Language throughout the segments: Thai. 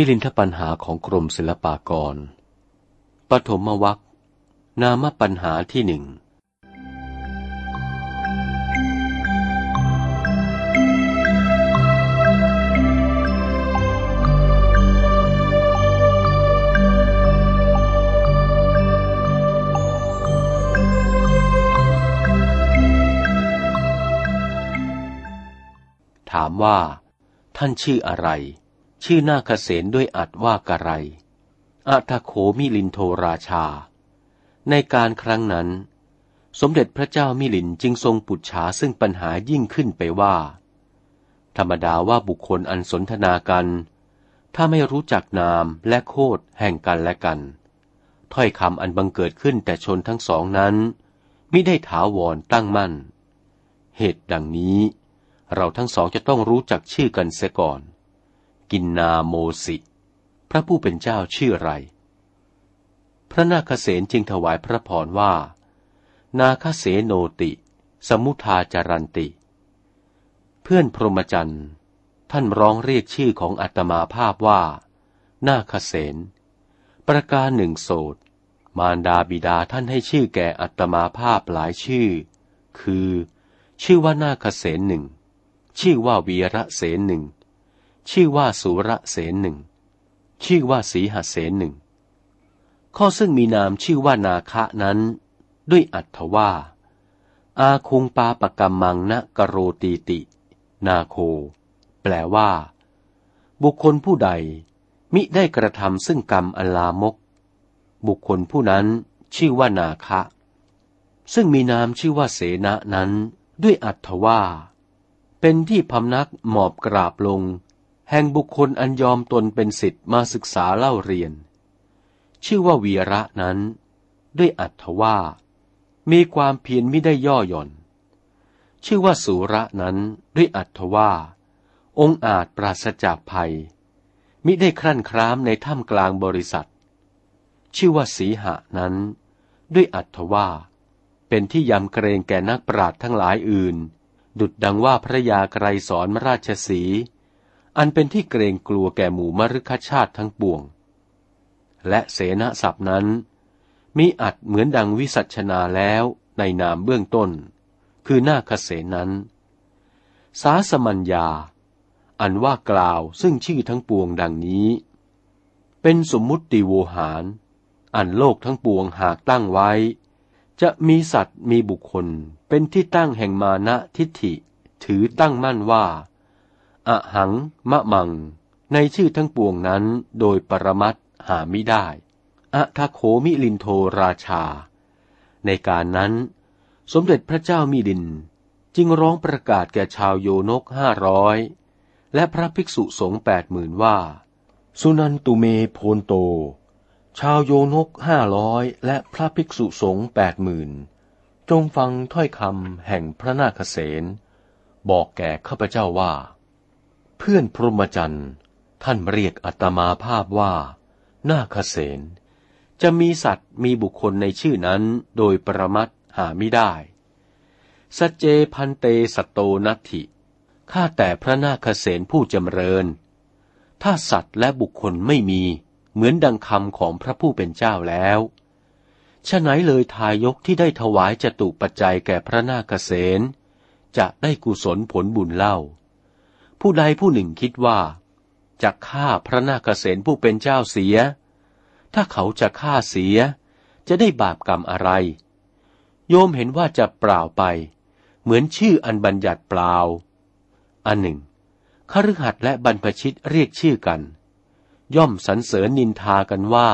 มิลินทปัญหาของกรมศิลปากร ปฐมวัคนามปัญหาที่หนึ่ง ถามว่า ท่านชื่ออะไร ชื่อนาคเสนด้วยอัดว่ากะไรอัทโขมิลินโทราชา ในการครั้งนั้น สมเด็จพระเจ้ามิลินจึงทรงปุจฉาซึ่งปัญหายิ่งขึ้นไปว่า ธรรมดาว่าบุคคลอันสนทนากัน ถ้าไม่รู้จักนามและโคดแห่งกันและกัน ถ้อยคำอันบังเกิดขึ้นแต่ชนทั้งสองนั้นมิได้ถาวรตั้งมั่น เหตุดังนี้ เราทั้งสองจะต้องรู้จักชื่อกันเสียก่อน กินนาโมสิ พระผู้เป็นเจ้าชื่ออะไร พระนาคเษนจึงถวายพระพรว่า นาคเสโนติ สมุทาจารันติ เพื่อนพรหมจรรย์ท่านร้องเรียกชื่อของอัตมาภาพว่า นาคเสนประการหนึ่งโสดมารดาบิดาท่านให้ชื่อแก่อัตมาภาพหลายชื่อ คือ ชื่อว่านาคเสนหนึ่ง ชื่อว่าวีระเสนหนึ่ง ชื่อว่าสุระเสนหนึ่ง ชื่อว่าสีหเสนหนึ่ง ข้อซึ่งมีนามชื่อว่านาคะนั้น ด้วยอัตถว่า อาคุงปาปกรรมังนะกโรตีติ นาโค แปลว่า บุคคลผู้ใด มิได้กระทำซึ่งกรรมอลามก บุคคลผู้นั้นชื่อว่านาคะ ซึ่งมีนามชื่อว่าเสนะนั้น ด้วยอัตถว่า เป็นที่พำนักหมอบกราบลง แห่งบุคคลอันยอมตนเป็นสิทธิ์มาศึกษาเล่าเรียน ชื่อว่าวีระนั้น ด้วยอัตถว่า มีความเพียรไม่ได้ย่อหย่อน ชื่อว่าสุระนั้นด้วยอัตถว่า องค์อาจปราศจากภัย มิได้ครั่นครามในถ้ำกลางบริษัท ชื่อว่าสีหะนั้น ด้วยอัตถว่า เป็นที่ยำเกรงแก่นักปราดทั้งหลายอื่น ดุดดังว่าพระยาไกรสอนราชสี อันเป็นที่เกรงกลัวแก่หมู่มรุคชาติทั้งปวง และเสนาศัพท์นั้นมีอัดเหมือนดังวิสัชนาแล้วในนามเบื้องต้น คือหน้าคเสนั้น สาสมัญญา อันว่ากล่าวซึ่งชื่อทั้งปวงดังนี้ เป็นสมมุติโวหาร อันโลกทั้งปวงหากตั้งไว้ จะมีสัตว์มีบุคคลเป็นที่ตั้งแห่งมานะทิฏฐิ ถือตั้งมั่นว่า อะหัง มะมัง ในชื่อทั้งปวงนั้นโดยปรมัตหาไม่ได้อะทะโขมิลินโทราชา ในการนั้น สมเด็จพระเจ้ามิลินจึงร้องประกาศแก่ชาวโยนกห้าร้อยและพระภิกษุสงฆ์แปดหมื่นว่า สุนันตุเมโพนโต ชาวโยนกห้าร้อยและพระภิกษุสงฆ์แปดหมื่นจงฟังถ้อยคำแห่งพระนาคเษนบอกแก่ข้าพเจ้าว่า เพื่อนพรหมจรรย์ ท่านเรียกอัตมาภาพว่า นาคเสนจะมีสัตว์มีบุคคลในชื่อนั้นโดยประมัดหาไม่ได้ สเจพันเตสโตนัตถิ ข้าแต่พระนาคเสนผู้จำเริญ ถ้าสัตว์และบุคคลไม่มีเหมือนดังคำของพระผู้เป็นเจ้าแล้วฉะไหนเลยทายกที่ได้ถวายจตุปัจจัยแก่พระนาคเสนจะได้กุศลผลบุญเล่า ผู้ใดผู้หนึ่งคิดว่าจะฆ่าพระนาคเษนผู้เป็นเจ้าเสีย ถ้าเขาจะฆ่าเสีย จะได้บาปกรรมอะไร โยมเห็นว่าจะเปล่าไป เหมือนชื่ออันบัญญัติเปล่า อันหนึ่งคฤหัสถ์และบรรพชิตเรียกชื่อกัน ย่อมสรรเสริญนินทากันว่า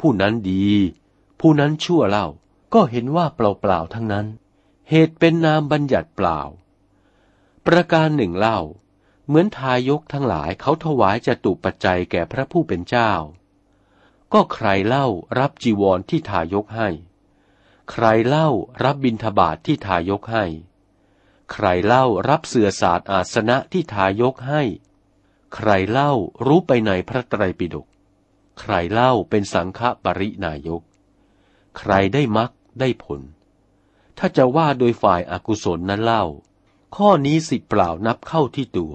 ผู้นั้นดี ผู้นั้นชั่วเล่า ก็เห็นว่าเปล่าๆทั้งนั้น เหตุเป็นนามบัญญัติเปล่า ประการหนึ่งเล่า เหมือนทายกทั้งหลายเขาถวายจตุปัจจัยแก่พระผู้เป็นเจ้า ก็ใครเล่ารับจีวรที่ทายกให้ ใครเล่ารับบิณฑบาทที่ทายกให้ ใครเล่ารับเสื่อศาสตร์อาสนะที่ทายกให้ ใครเล่ารู้ไปในพระไตรปิฎก ใครเล่าเป็นสังฆปรินายก ใครได้มักได้ผล ถ้าจะว่าโดยฝ่ายอากุศลนั้นเล่า ข้อนี้สิเปล่านับเข้าที่ตัว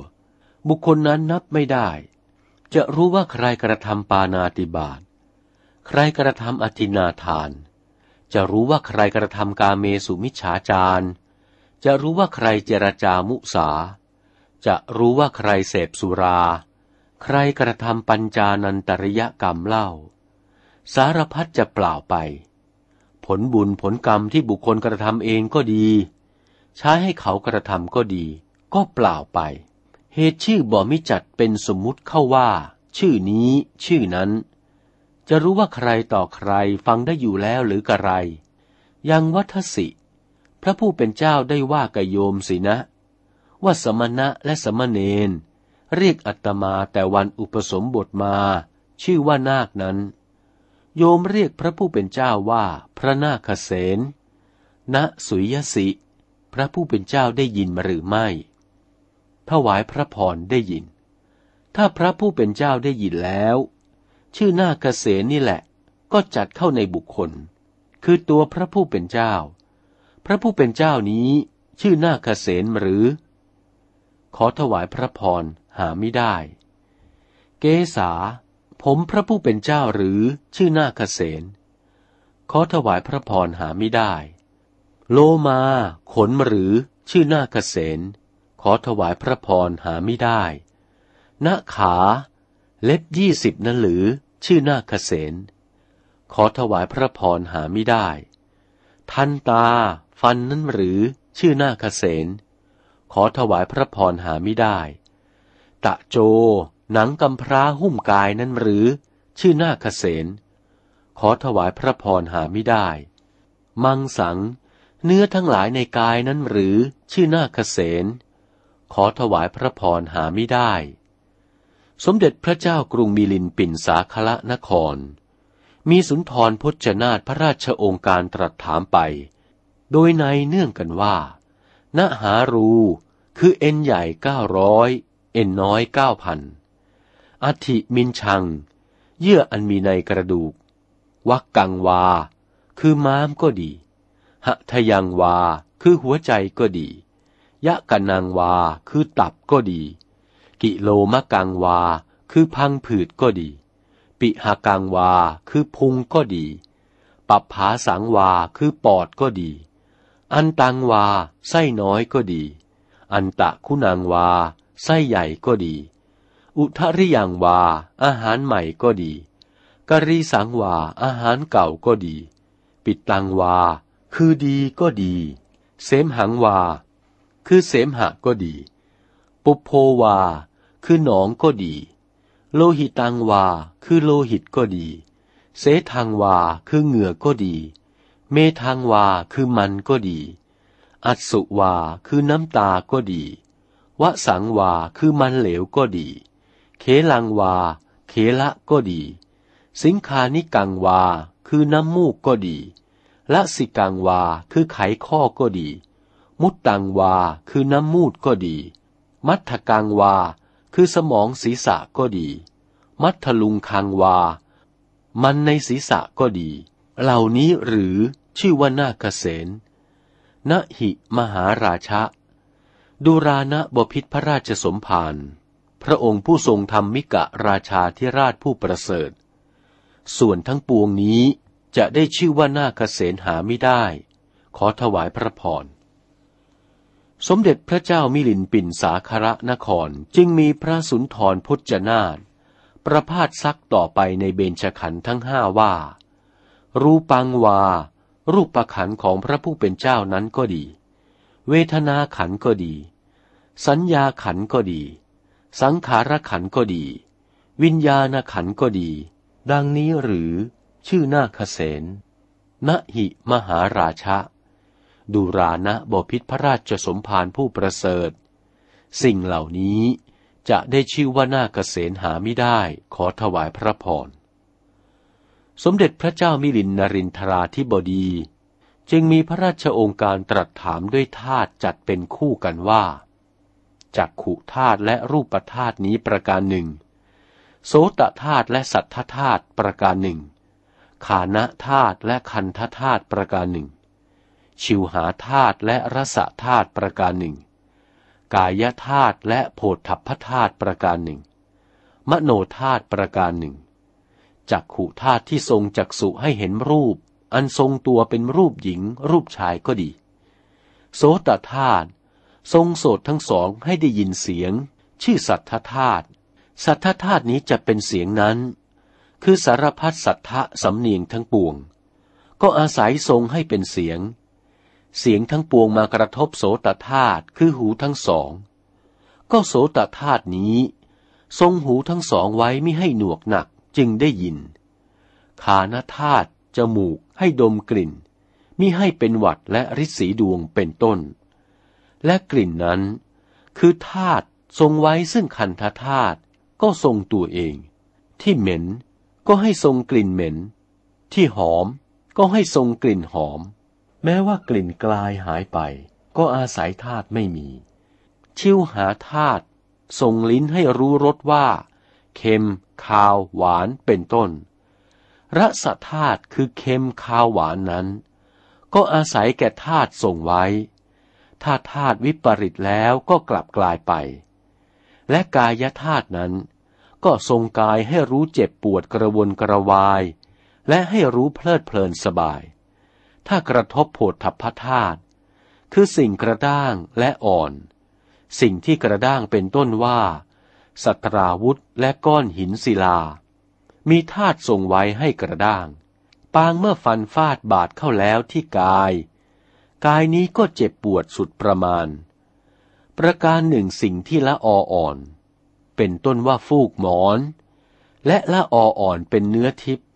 บุคคลนั้นนับไม่ได้ จะรู้ว่าใครกระทำปานาติบาตใครกระทำอธินาทาน จะรู้ว่าใครกระทำกาเมสุมิจฉาจารจะรู้ว่าใครเจรจามุสา จะรู้ว่าใครเสพสุรา ใครกระทำปัญจานันตริยกรรมเล่า สารพัดจะเปล่าไป ผลบุญผลกรรมที่บุคคลกระทำเองก็ดี ใช้ให้เขากระทำก็ดี ก็เปล่าไป เหตุชื่อบ่มิจัดเป็นสมมุติเข้าว่า ชื่อนี้ ชื่อนั้น จะรู้ว่าใครต่อใครฟังได้อยู่แล้วหรือกระไร ยังวัทสิ พระผู้เป็นเจ้าได้ว่ากโยมสินะ ว่าสมณะและสมณเณรเรียกอัตมาแต่วันอุปสมบทมา ชื่อว่านาคนั้น โยมเรียกพระผู้เป็นเจ้าว่าพระนาคเสนณสุยสิ พระผู้เป็นเจ้าได้ยินหรือไม่ ถวายพระพรได้ยิน ถ้าพระผู้เป็นเจ้าได้ยินแล้ว ชื่อหน้าเกษนี่แหละ ก็จัดเข้าในบุคคล คือตัวพระผู้เป็นเจ้า พระผู้เป็นเจ้านี้ ชื่อหน้าเกษหรือ ขอถวายพระพรหาไม่ได้ เกษาผมพระผู้เป็นเจ้าหรือชื่อหน้าเกษขอถวายพระพรหาไม่ได้ โลมาขนหรือชื่อหน้าเกษ ขอถวายพระพรหาไม่ได้ณขา เล็บยี่สิบนั้นหรือ ชื่อนาคเสนขอถวายพระพรหาไม่ได้ ทันตา ฟันนั้นหรือ ชื่อนาคเสนขอถวายพระพรหาไม่ได้ ตะโจ หนังกำพร้าหุ้มกายนั้นหรือ ชื่อนาคเสนขอถวายพระพรหาไม่ได้ มังสัง เนื้อทั้งหลายในกายนั้นหรือ ชื่อนาคเสน ขอถวายพระพรหาไม่ได้ สมเด็จพระเจ้ากรุงมิลินปินสาคละนคร มีสุนทรพจนาตพระราชองค์การตรัสถามไป โดยในเนื่องกันว่า ณหารู คือเอ็นใหญ่เก้าร้อยเอ็นน้อยเก้าพันอธิมินชัง เยื่ออันมีในกระดูก วักกังวา คือม้ามก็ดีหะทยังวา คือหัวใจก็ดี ยะกันนางวาคือตับก็ดี กิโลมะกังวา คือพังผืดก็ดี ปิหากังวาคือพุงก็ดี ปับผาสังวาคือปอดก็ดี อันตังวาไส้น้อยก็ดี อันตะคุณางวา ไส้ใหญ่ก็ดี อุทริยังวา อาหารใหม่ก็ดีกรีสังวา อาหารเก่าก็ดี ปิดตังวา คือดีก็ดี เสมหังวา คือเสมหะก็ดี ปุโพวา คือหนองก็ดี โลหิตังวา คือโลหิตก็ดี เสทังวา คือเหงื่อก็ดี เมทังวา คือมันก็ดี อัสุวา คือน้ำตาก็ดีวสังวา คือมันเหลวก็ดี เขลังวา เขละก็ดี สิงคานิกังวา คือน้ำมูกก็ดีละสิกังวา คือไขข้อก็ดี มุตตังวาคือน้ำมูดก็ดี มัทกังวา คือสมองศีรษะก็ดี มัทลุงคังวา มันในศีรษะก็ดี เหล่านี้หรือชื่อว่านาคเสนนหิมหาราชะดูรานะบพิษพระราชสมภาร พระองค์ผู้ทรงทำมิกะราชาธิราชผู้ประเสริฐ ส่วนทั้งปวงนี้จะได้ชื่อว่านาคเสนหาไม่ได้ ขอถวายพระพร สมเด็จพระเจ้ามิลินปินสาคระนครจึงมีพระสุนทรพจนาถประพาสซักต่อไปในเบญชขันธ์ทั้งห้าว่า รูปังวา รูปประขันของพระผู้เป็นเจ้านั้นก็ดี เวทนาขันก็ดี สัญญาขันก็ดี สังขารขันก็ดี วิญญาณขันก็ดี ดังนี้หรือ ชื่อนาคเสนนหิมหาราชะ ดูรานะบพิษพระราชสมภารผู้ประเสริฐ สิ่งเหล่านี้จะได้ชื่อว่านาเกษณหาไม่ได้ขอถวายพระพร สมเด็จพระเจ้ามิลินนรินทราธิบดี จึงมีพระราชองค์การตรัสถามด้วยธาตุจัดเป็นคู่กันว่าจักขุธาตุและรูปธาตุนี้ประการหนึ่ง โสตธาตุและสัทธธาตุประการหนึ่ง ขานะธาตุและคันธธาตุประการหนึ่ง ชิวหาธาตุและรสธาตุประการหนึ่ง กายธาตุและโพธพธาตุประการหนึ่ง มโนธาตุประการหนึ่งจักขุธาตุที่ทรงจักสุให้เห็นรูป อันทรงตัวเป็นรูปหญิง รูปชายก็ดี โสตธาตุทรงโสดทั้งสองให้ได้ยินเสียง ชื่อสัทธธาตุสัทธธาตุนี้จะเป็นเสียงนั้น คือสารพัดสัทธะสำเนียงทั้งปวง ก็อาศัยทรงให้เป็นเสียง เสียงทั้งปวงมากระทบโสตธาตุคือหูทั้งสอง ก็โสตธาตุนี้ ทรงหูทั้งสองไว้ไม่ให้หนวกหนักจึงได้ยิน ขานธาตุจมูกให้ดมกลิ่นมิให้เป็นหวัดและริสีดวงเป็นต้น และกลิ่นนั้น คือธาตุทรงไว้ซึ่งคันธธาตุก็ทรงตัวเอง ที่เหม็นก็ให้ทรงกลิ่นเหม็น ที่หอมก็ให้ทรงกลิ่นหอม แม้ว่ากลิ่นกลายหายไป ก็อาศัยธาตุไม่มี ชิวหาธาตุทรงลิ้นให้รู้รสว่า เค็ม คาว หวานเป็นต้นรสธาตุคือเค็มคาวหวานนั้น ก็อาศัยแก่ธาตุทรงไว้ ถ้าธาตุวิปริตแล้วก็กลับกลายไป และกายธาตุนั้น ก็ทรงกายให้รู้เจ็บปวดกระวนกระวาย และให้รู้เพลิดเพลินสบาย ถ้ากระทบโผฏฐัพพธาตุคือสิ่งกระด้างและอ่อน สิ่งที่กระด้างเป็นต้นว่า สัตราวุธและก้อนหินศิลา มีธาตุทรงไว้ให้กระด้าง ปางเมื่อฟันฟาดบาดเข้าแล้วที่กาย กายนี้ก็เจ็บปวดสุดประมาณ ประการหนึ่งสิ่งที่ละออ่อน เป็นต้นว่าฟูกหมอน และละออ่อนเป็นเนื้อทิพย์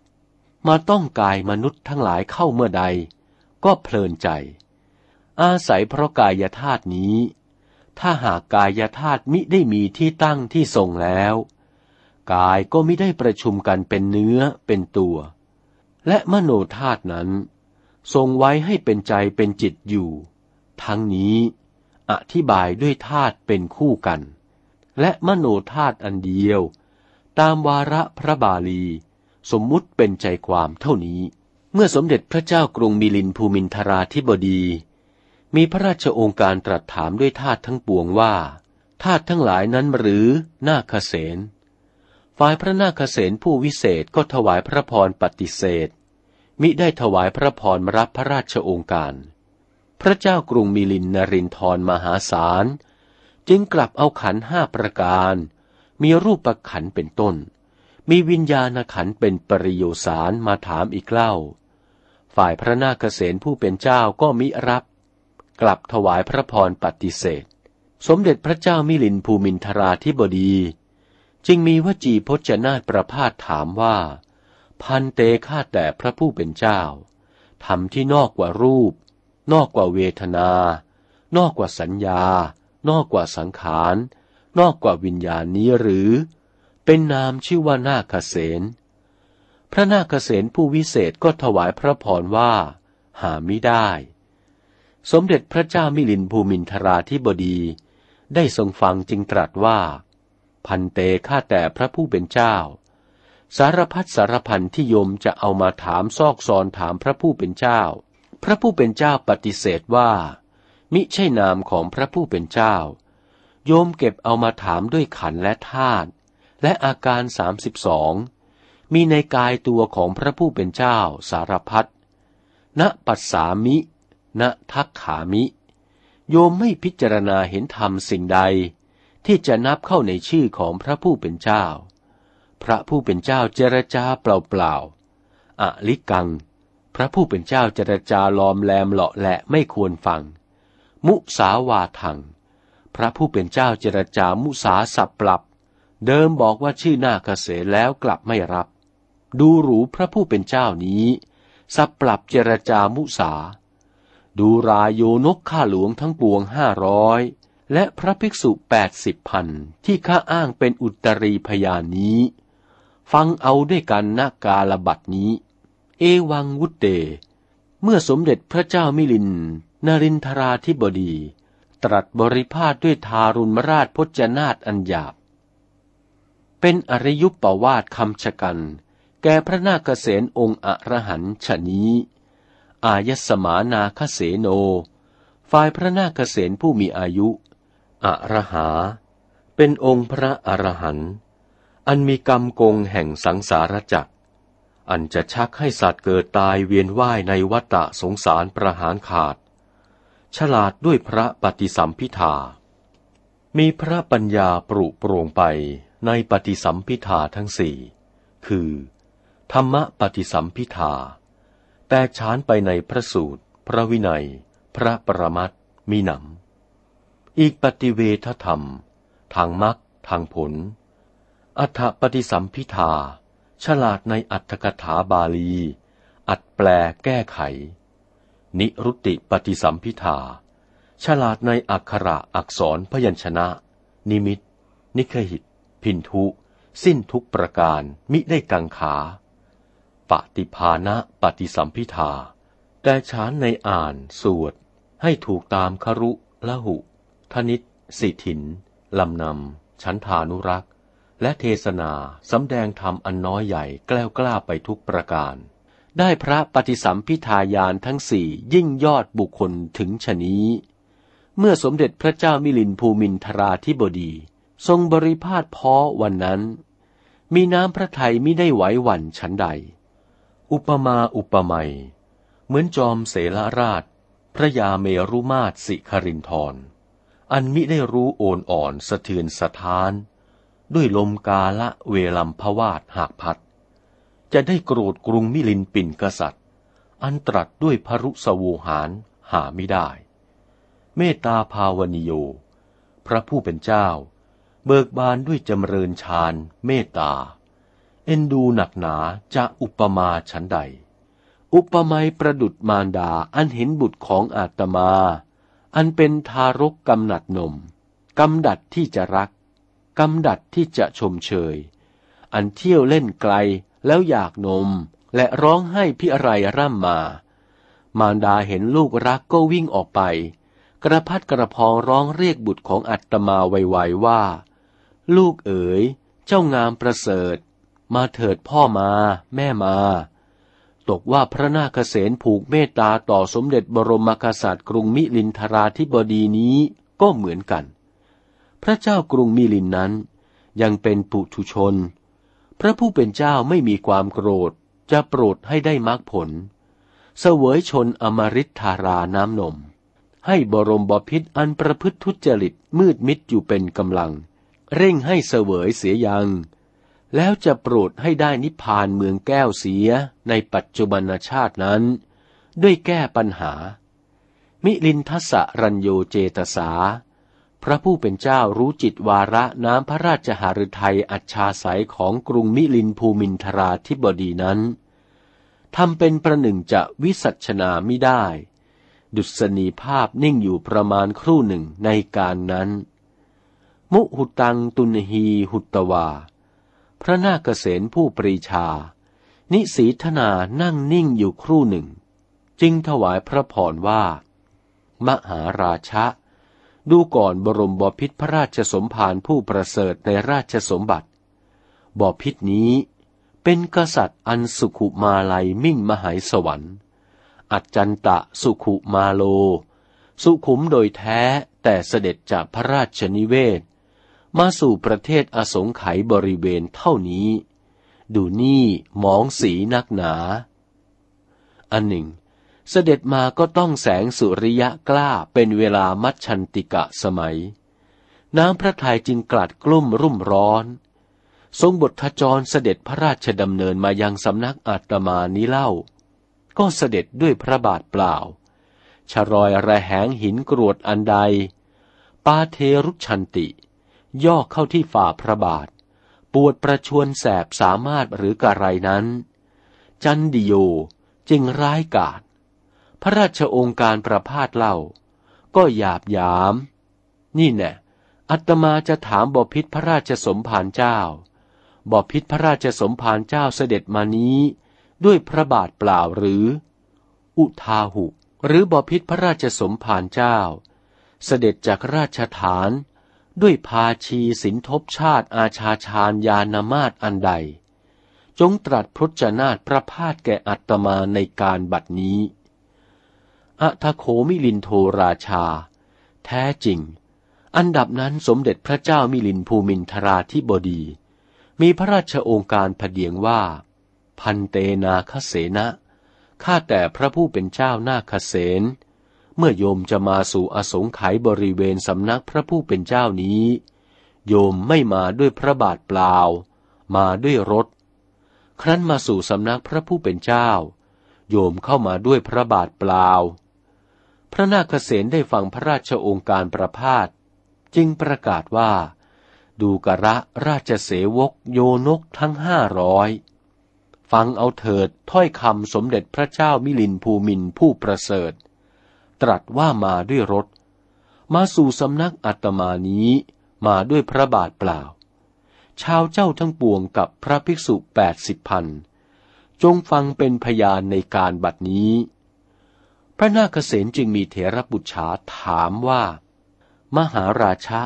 มาต้องกายมนุษย์ทั้งหลายเข้าเมื่อใด ก็เพลินใจ อาศัยเพราะกายธาตุนี้ ถ้าหากกายธาตุมิได้มีที่ตั้งที่ทรงแล้ว กายก็ไม่ได้ประชุมกันเป็นเนื้อเป็นตัว และมโนธาตุนั้น ทรงไว้ให้เป็นใจเป็นจิตอยู่ ทั้งนี้อธิบายด้วยธาตุเป็นคู่กัน และมโนธาตุอันเดียว ตามวาระพระบาลี สมมุติเป็นใจความเท่านี้ เมื่อสมเด็จพระเจ้ากรุงมิลินภูมินทราธิบดี มีพระราชองค์การตรัสถามด้วยทาตทั้งปวงว่าทาตทั้งหลายนั้นหรือนาคเสนฝ่ายพระนาคเสนผู้วิเศษก็ถวายพระพรปฏิเสธ มิได้ถวายพระพรรับพระราชองค์การ พระเจ้ากรุงมิลินนรินทรมหาศาล จึงกลับเอาขันห้าประการ มีรูปประขันเป็นต้น มีวิญญาณขันเป็นปริโยสารมาถามอีกเล่า ฝ่ายพระนาคเษนผู้เป็นเจ้าก็มิรับ กลับถวายพระพรปฏิเสธ สมเด็จพระเจ้ามิลินภูมินทราธิบดี จึงมีวจีพจนาฏประพาสถามว่า พันเตฆ่าแต่พระผู้เป็นเจ้าทำที่นอกกว่ารูป นอกกว่าเวทนา นอกกว่าสัญญา นอกกว่าสังขาร นอกกว่าวิญญาณนี้หรือ เป็นนามชื่อว่านาคเสนพระนาคเสนผู้วิเศษก็ถวายพระพรว่า หาไม่ได้ สมเด็จพระเจ้ามิลินภูมินทราธิบดี ได้ทรงฟังจึงตรัสว่า พันเตข้าแต่พระผู้เป็นเจ้า สารพัดสารพันที่โยมจะเอามาถามซอกซอนถามพระผู้เป็นเจ้า พระผู้เป็นเจ้าปฏิเสธว่า มิใช่นามของพระผู้เป็นเจ้า โยมเก็บเอามาถามด้วยขันและธาตุ และอาการสามสิบสองมีในกายตัวของพระผู้เป็นเจ้าสารพัดณปัสสามิ ณทักขามิ โยมไม่พิจารณาเห็นธรรมสิ่งใด ที่จะนับเข้าในชื่อของพระผู้เป็นเจ้า พระผู้เป็นเจ้าเจรจาเปล่าๆอลิกัง พระผู้เป็นเจ้าเจรจาลอมแลมเหลาะแหละไม่ควรฟัง มุสาวาทัง พระผู้เป็นเจ้าเจรจามุสาสับปรับ เดิมบอกว่าชื่อหน้าเกษแล้วกลับไม่รับ ดูหรูพระผู้เป็นเจ้านี้ สับปรับเจรจามุสา ดูรายโยนกข้าหลวงทั้งปวงห้าร้อยและพระภิกษุแปดสิบพันที่ข้าอ้างเป็นอุตรีพยานนี้ ฟังเอาด้วยกันนากาลบัตนี้ เอวังวุตเต เมื่อสมเด็จพระเจ้ามิลินนรินทราธิบดี ตรัสบริพาทด้วยทารุณมราชพจนาตอันหยาบ เป็นอริยุปปวาทคำชะกัน แก่พระนาคเษนองค์อรหันชนี้ อายสมานาคเสโน ฝ่ายพระนาคเษนผู้มีอายุอรหา เป็นองค์พระอรหันต์อันมีกรรมกงแห่งสังสารจักร อันจะชักให้สัตว์เกิดตายเวียนว่ายในวัฏสงสารประหารขาด ฉลาดด้วยพระปฏิสัมพิทา มีพระปัญญาปรุโปร่งไปในปฏิสัมพิทาทั้งสี่ คือ ธรรมปฏิสัมพิทาแต่ชานไปในพระสูตร พระวินัย พระประมัตมีหนำ อีกปฏิเวทธรรม ทางมรรคทางผล อัฏฐปฏิสัมพิทาฉลาดในอัตถกถาบาลี อัดแปลแก้ไข นิรุตติปฏิสัมพิทา ฉลาดในอักขระอักษรพยัญชนะ นิมิต นิคหิต พินทุ สิ้นทุกประการมิได้กังขา ปฏิภาณะปฏิสัมพิทาแต่ฉานในอ่านสวด ให้ถูกตามครุละหุ ธนิตสิถิน ลำนำ ชันทานุรักษ์ และเทศนาสำแดงธรรมอันน้อยใหญ่แกล้วกล้าไปทุกประการ ได้พระปฏิสัมพิทายานทั้งสี่ยิ่งยอดบุคคลถึงชนี้ เมื่อสมเด็จพระเจ้ามิลินภูมินทราธิบดี ทรงบริพาทพอวันนั้น มีน้ำพระทัยมิได้ไหวหวั่นชั้นใด อุปมาอุปไมยเหมือนจอมเสลราช พระยาเมรุมาตสิครินทรอันมิได้รู้โอนอ่อนสะเทือนสะท้าน ด้วยลมกาละเวลัมพวาดหากพัด จะได้โกรธกรุงมิลินปินกษัตริย์ อันตรัสด้วยพรุสวูหารหาไม่ได้ เมตตาภาวนิโย พระผู้เป็นเจ้า เบิกบานด้วยจำเริญฌานเมตตา เอ็นดูหนักหนาจะอุปมาฉันใด อุปไมยประดุดมารดาอันเห็นบุตรของอาตมา อันเป็นทารกกำหนัดนมกำดัดที่จะรักกำดัดที่จะชมเชย อันเที่ยวเล่นไกลแล้วอยากนมและร้องให้พิอะไรร่ำมา มารดาเห็นลูกรักก็วิ่งออกไป กระพัดกระพองร้องเรียกบุตรของอัตมาไวๆว่า ลูกเอ๋ย เจ้างามประเสริฐ มาเถิดพ่อมาแม่มา ตกว่าพระนาคเษนผูกเมตตาต่อสมเด็จบรมกษัตริย์กรุงมิลินทราธิบดีนี้ก็เหมือนกัน พระเจ้ากรุงมิลินนั้น ยังเป็นปุถุชน พระผู้เป็นเจ้าไม่มีความโกรธจะโปรดให้ได้มรรคผล เสวยชนอมริทธาราน้ำนม ให้บรมบพิษอันประพฤติทุจริตมืดมิดอยู่เป็นกำลัง เร่งให้เสวยเสียยัง แล้วจะโปรดให้ได้นิพพานเมืองแก้วเสียในปัจจุบันชาตินั้น ด้วยแก้ปัญหา มิลินทสะรัญโยเจตสา พระผู้เป็นเจ้ารู้จิตวาระน้ำพระราชหฤทัยอัจฉาสายของกรุงมิลินภูมินทราธิบดีนั้นทำเป็นประหนึ่งจะวิสัชนาไม่ได้ ดุษณีภาพนิ่งอยู่ประมาณครู่หนึ่งในการนั้น มุหุตังตุนหีหุตวา พระนาคเษนผู้ปรีชา นิสีธนานั่งนิ่งอยู่ครู่หนึ่ง จึงถวายพระพรว่า มหาราชะ ดูก่อนบรมบพิษพระราชสมภารผู้ประเสริฐในราชสมบัติบพิษนี้เป็นกษัตริย์อันสุขุมาลัยมิ่งมหายสวรรค์ อัจจันตะสุขุมาโล สุขุมโดยแท้แต่เสด็จจากพระราชนิเวศ มาสู่ประเทศอสงไขยบริเวณเท่านี้ ดูนี่หมองศรีนักหนา อันหนึ่ง เสด็จมาก็ต้องแสงสุริยะกล้าเป็นเวลามัชฌันติกะสมัย น้ำพระทัยจึงกลัดกลุ่มรุ่มร้อนทรงบทจรเสด็จพระราชดำเนินมายังสำนักอาตมานี้เล่า ก็เสด็จด้วยพระบาทเปล่า ชรอยระแหงหินกรวดอันใด ปาเทรุชันติ ย่อเข้าที่ฝ่าพระบาท ปวดประชวนแสบสามารถหรือกะไรนั้น จันดิโยจึงร้ายกาจพระราชองค์การประพาสเล่า ก็หยาบยาม นี่แน่อัตมาจะถามบพิษพระราชสมภารเจ้าบพิษพระราชสมภารเจ้าเสด็จมานี้ ด้วยพระบาทเปล่าหรือ อุทาหุหรือบพิษพระราชสมภารเจ้า เสด็จจากราชฐาน ด้วยภาชีสินทบชาติอาชาชาญยานามาตอันใด จงตรัสพจนาตพระพาทแก่อัตมาในการบัดนี้อะทะโคมิลินโทราชา แท้จริง อันดับนั้นสมเด็จพระเจ้ามิลินภูมินทราธิบดี มีพระราชโองการพเดียงว่า พันเตนาคเสนะข้าแต่พระผู้เป็นเจ้านาคเสนเมื่อโยมจะมาสู่อสงไขยบริเวณสำนักพระผู้เป็นเจ้านี้ โยมไม่มาด้วยพระบาทเปล่า มาด้วยรถ ครั้นมาสู่สำนักพระผู้เป็นเจ้า โยมเข้ามาด้วยพระบาทเปล่า พระนาคเษนได้ฟังพระราชองการประพาสจึงประกาศว่า ดูกระราชเสวกโยนกทั้งห้าร้อย ฟังเอาเถิดถ้อยคำสมเด็จพระเจ้ามิลินภูมินผู้ประเสริฐ ตรัสว่ามาด้วยรถ มาสู่สำนักอัตมานี้มาด้วยพระบาทเปล่า ชาวเจ้าทั้งปวงกับพระภิกษุแปดสิบพัน จงฟังเป็นพยานในการบัดนี้ พระนาคเษนจึงมีเถระบุตรชาถามว่า มหาราชะ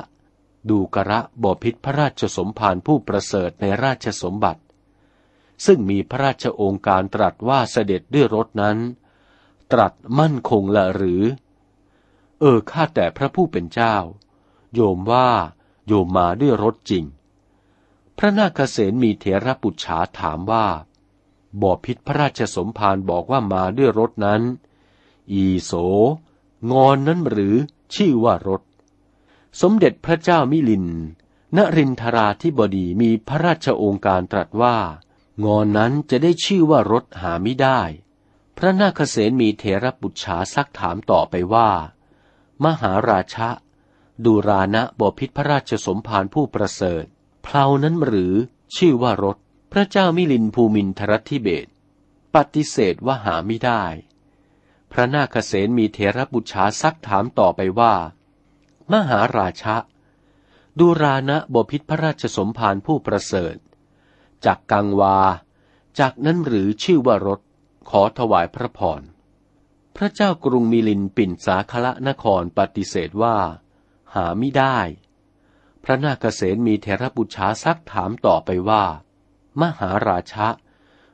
ดูกระบอพิษพระราชสมภารผู้ประเสริฐในราชสมบัติ ซึ่งมีพระราชโองการตรัสว่าเสด็จด้วยรถนั้น ตรัสมั่นคงละหรือ เออข้าแต่พระผู้เป็นเจ้า โยมว่าโยมมาด้วยรถจริง พระนาคเษนมีเถระปุจฉาถามว่าบ่อพิษพระราชสมภารบอกว่ามาด้วยรถนั้น อีโส งอนนั้นหรือชื่อว่ารถ สมเด็จพระเจ้ามิลิน นรินทราธิบดีมีพระราชโองการตรัสว่า งอนนั้นจะได้ชื่อว่ารถหาไม่ได้ พระนาคเษนมีเถระบุตรชาซักถามต่อไปว่า มหาราชะ ดูรานะบพิษพระราชสมภารผู้ประเสริฐ เพลานั้นหรือชื่อว่ารถ พระเจ้ามิลินภูมินทรธิเบศปฏิเสธว่าหาไม่ได้ พระนาคเษนมีเถระบุตรชาซักถามต่อไปว่า มหาราชะ ดูรานะบพิษพระราชสมภารผู้ประเสริฐ จากกังวา จากนั้นหรือชื่อว่ารถ ขอถวายพระพร พระเจ้ากรุงมิลินปิ่นสาคละนครปฏิเสธว่า หาไม่ได้ พระนาคเษนมีเทระบุชาซักถามต่อไปว่า มหาราชะ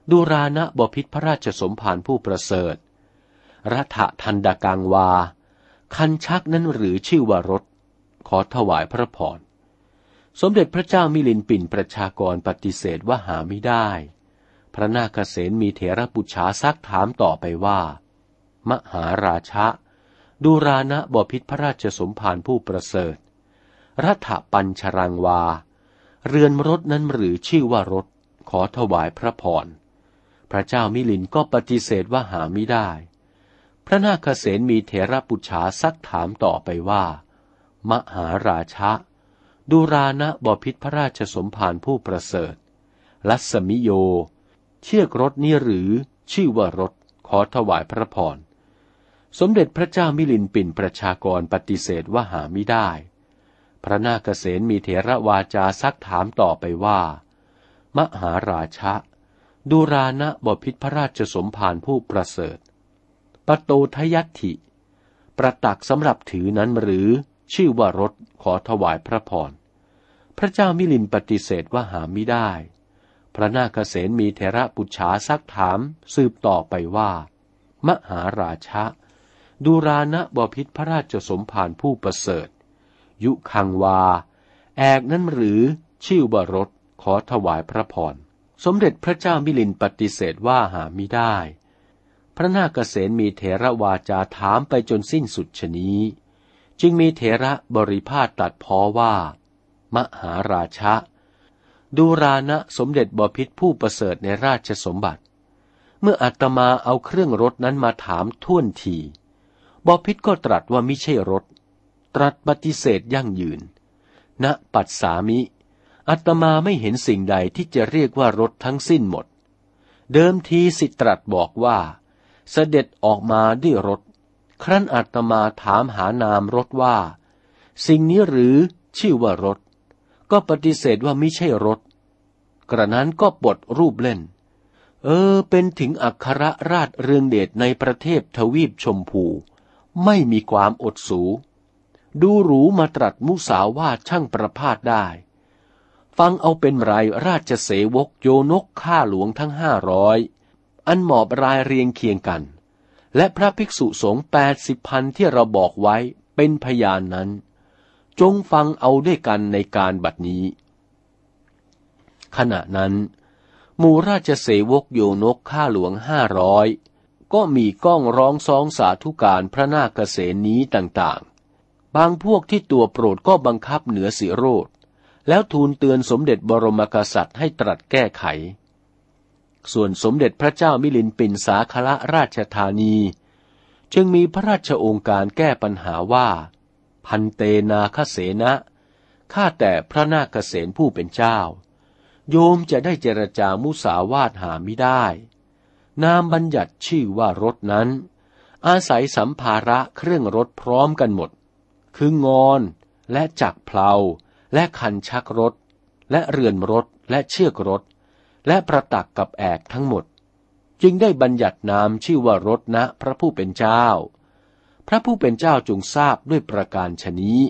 ดูรานะบพิษพระราชสมภารผู้ประเสริฐรัฐทันดากังวา คันชักนั้นหรือชื่อว่ารถ ขอถวายพระพร สมเด็จพระเจ้ามิลินปินประชากรปฏิเสธว่าหาไม่ได้ พระนาคเษนมีเถระปุชาซักถามต่อไปว่า มหาราชะ ดูรานะบพิษพระราชสมภารผู้ประเสริฐ รัฐปัญชรังวา เรือนรถนั้นหรือชื่อว่ารถ ขอถวายพระพร พระเจ้ามิลินก็ปฏิเสธว่าหาไม่ได้ พระนาคเษนมีเถระปุชาซักถามต่อไปว่า มหาราชะ ดูรานะบพิษพระราชสมภารผู้ประเสริฐ ลัสมิโย เชือกรถนี้หรือชื่อว่ารถขอถวายพระพร สมเด็จพระเจ้ามิลินปินประชากรปฏิเสธว่าหาไม่ได้ พระนาคเษนมีเถระวาจาซักถามต่อไปว่า มหาราชะดูรานะบพิษพระราชสมภารผู้ประเสริฐปโตทยัตถิ ประตักสำหรับถือนั้นหรือ ชื่อว่ารถขอถวายพระพร พระเจ้ามิลินปฏิเสธว่าหาไม่ได้ พระนาคเษนมีเทระปุจฉาซักถามสืบต่อไปว่า มหาราชะดูรานะบพิษพระราชสมภารผู้ประเสริฐ ยุคังวา แอกนั้นหรือชื่อว่ารถขอถวายพระพร สมเด็จพระเจ้ามิลินปฏิเสธว่าหาไม่ได้ พระนาคเษนมีเถระวาจาถามไปจนสิ้นสุดชนี้ จึงมีเถระบริพาทตัดพ้อว่า มหาราชะ ดูรานะสมเด็จบพิษผู้ประเสริฐในราชสมบัติ เมื่ออาตมาเอาเครื่องรถนั้นมาถามท่วนทีบพิษก็ตรัสว่ามิใช่รถ ตรัสปฏิเสธยั่งยืน ณปัตสามิอาตมาไม่เห็นสิ่งใดที่จะเรียกว่ารถทั้งสิ้นหมด เดิมทีสิตรัสบอกว่า เสด็จออกมาด้วยรถ ครั้นอาตมาถามหานามรถว่า สิ่งนี้หรือชื่อว่ารถ ก็ปฏิเสธว่าไม่ใช่รถ กระนั้นก็ปดรูปเล่น เออ เป็นถึงอัครราชเรืองเดชในประเทศทวีปชมพู ไม่มีความอดสู ดูหรูมาตรัสมุสาวาช่างประพาสได้ ฟังเอาเป็นไรราชเสวกโยนกข้าหลวงทั้งห้าร้อยอันหมอบรายเรียงเคียงกัน และพระภิกษุสงฆ์แปดสิบพันที่เราบอกไว้เป็นพยานนั้น จงฟังเอาด้วยกันในการบัดนี้ ขณะนั้น หมู่ราชเสวกโยนกข้าหลวงห้าร้อยก็มีก้องร้องซองสาธุการพระนาคเษนนี้ต่างๆ บางพวกที่ตัวโปรดก็บังคับเหนือสิโรธแล้วทูลเตือนสมเด็จบรมกษัตริย์ให้ตรัสแก้ไข ส่วนสมเด็จพระเจ้ามิลินปินสาคละราชธานี จึงมีพระราชองค์การแก้ปัญหาว่า พันเตนาคเสนะข้าแต่พระนาคเษนผู้เป็นเจ้า โยมจะได้เจรจามุสาวาทหาไม่ได้ นามบัญญัติชื่อว่ารถนั้น อาศัยสัมภาระเครื่องรถพร้อมกันหมด คืองอนและจักเพลาและคันชักรถ และเรือนรถและเชือกรถ และประตักกับแอกทั้งหมด จึงได้บัญญัตินามชื่อว่ารถนะพระผู้เป็นเจ้า พระผู้เป็นเจ้าจงทราบด้วยประการชนี้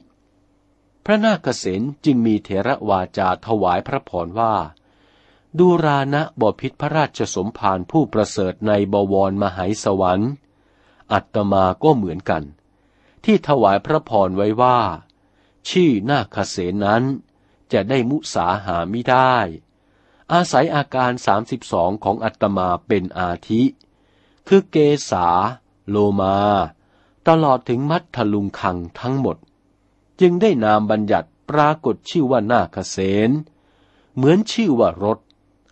พระนาคเษนจึงมีเถระวาจาถวายพระพรว่า ดูรานะบพิษพระราชสมภารผู้ประเสริฐในบวรมหายสวรรค์ อัตมาก็เหมือนกัน ที่ถวายพระพรไว้ว่า ชื่อนาคเสนนั้นจะได้มุสาหาไม่ได้ อาศัยอาการสามสิบสองของอัตมาเป็นอาทิ คือเกษา โลมา ตลอดถึงมัทธลุงคังทั้งหมด จึงได้นามบัญญัติปรากฏชื่อว่านาคเสนเหมือนชื่อว่ารถ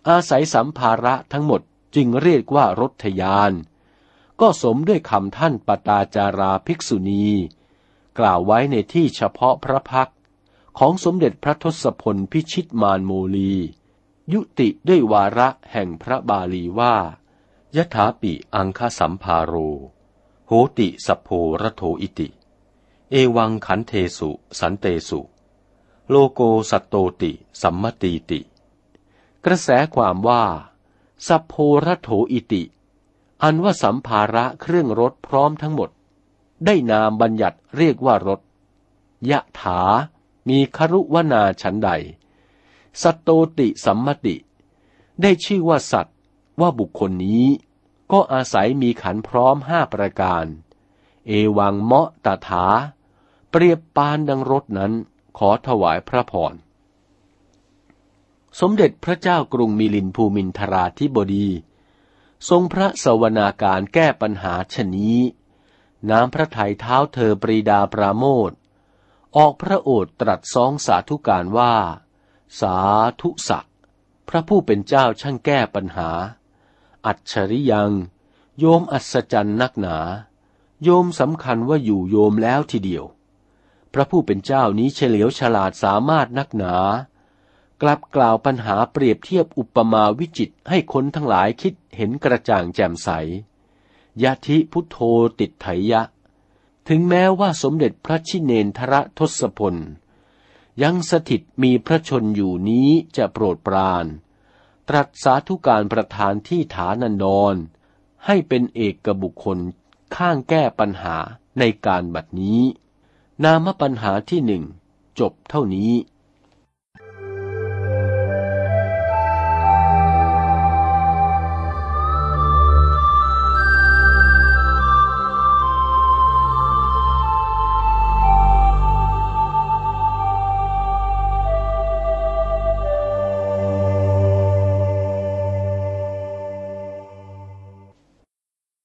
อาศัยสัมภาระทั้งหมดจึงเรียกว่ารถทยาน ก็สมด้วยคำท่านปตาจาราภิกษุณี กล่าวไว้ในที่เฉพาะพระพักของสมเด็จพระทศพลพิชิตมานโมลี ยุติด้วยวาระแห่งพระบาลีว่ายถาปิอังคสัมภาโร โหติสัพโพระโทอิติ เอวังขันเทสุ สันเตสุ โลโกสัตโตติสัมมตีติ กระแสความว่า สัพโพระโถอิติ อันว่าสัมภาระเครื่องรถพร้อมทั้งหมด ได้นามบัญญัติเรียกว่ารถ ยะถา มีครุวนาฉันใด สัตโตติสัมมติ ได้ชื่อว่าสัตว์ว่าบุคคลนี้ ก็อาศัยมีขันพร้อมห้าประการ เอวังเมาะตถา เปรียบปานดังรถนั้นขอถวายพระพร สมเด็จพระเจ้ากรุงมิลินภูมินทราธิบดี ทรงพระสวนาการแก้ปัญหาชนี้ น้ำพระทัยเท้าเธอปรีดาปราโมทออกพระโอษตรัสสองสาธุการว่า สาธุสักพระผู้เป็นเจ้าช่างแก้ปัญหา อัจฉริยัง โยมอัศจรรย์นักหนา โยมสำคัญว่าอยู่โยมแล้วทีเดียว พระผู้เป็นเจ้านี้เฉลียวฉลาดสามารถนักหนา กลับกล่าวปัญหาเปรียบเทียบอุปมาวิจิตให้คนทั้งหลายคิดเห็นกระจ่างแจ่มใสยะทิพุทโธติดไถยะ ถึงแม้ว่าสมเด็จพระชินเนนทระทศพล ยังสถิตมีพระชนอยู่นี้จะโปรดปราน ตรัสสาธุการประธานที่ฐานันดร ให้เป็นเอกบุคคลข้างแก้ปัญหาในการบัดนี้ นามปัญหาที่หนึ่งจบเท่านี้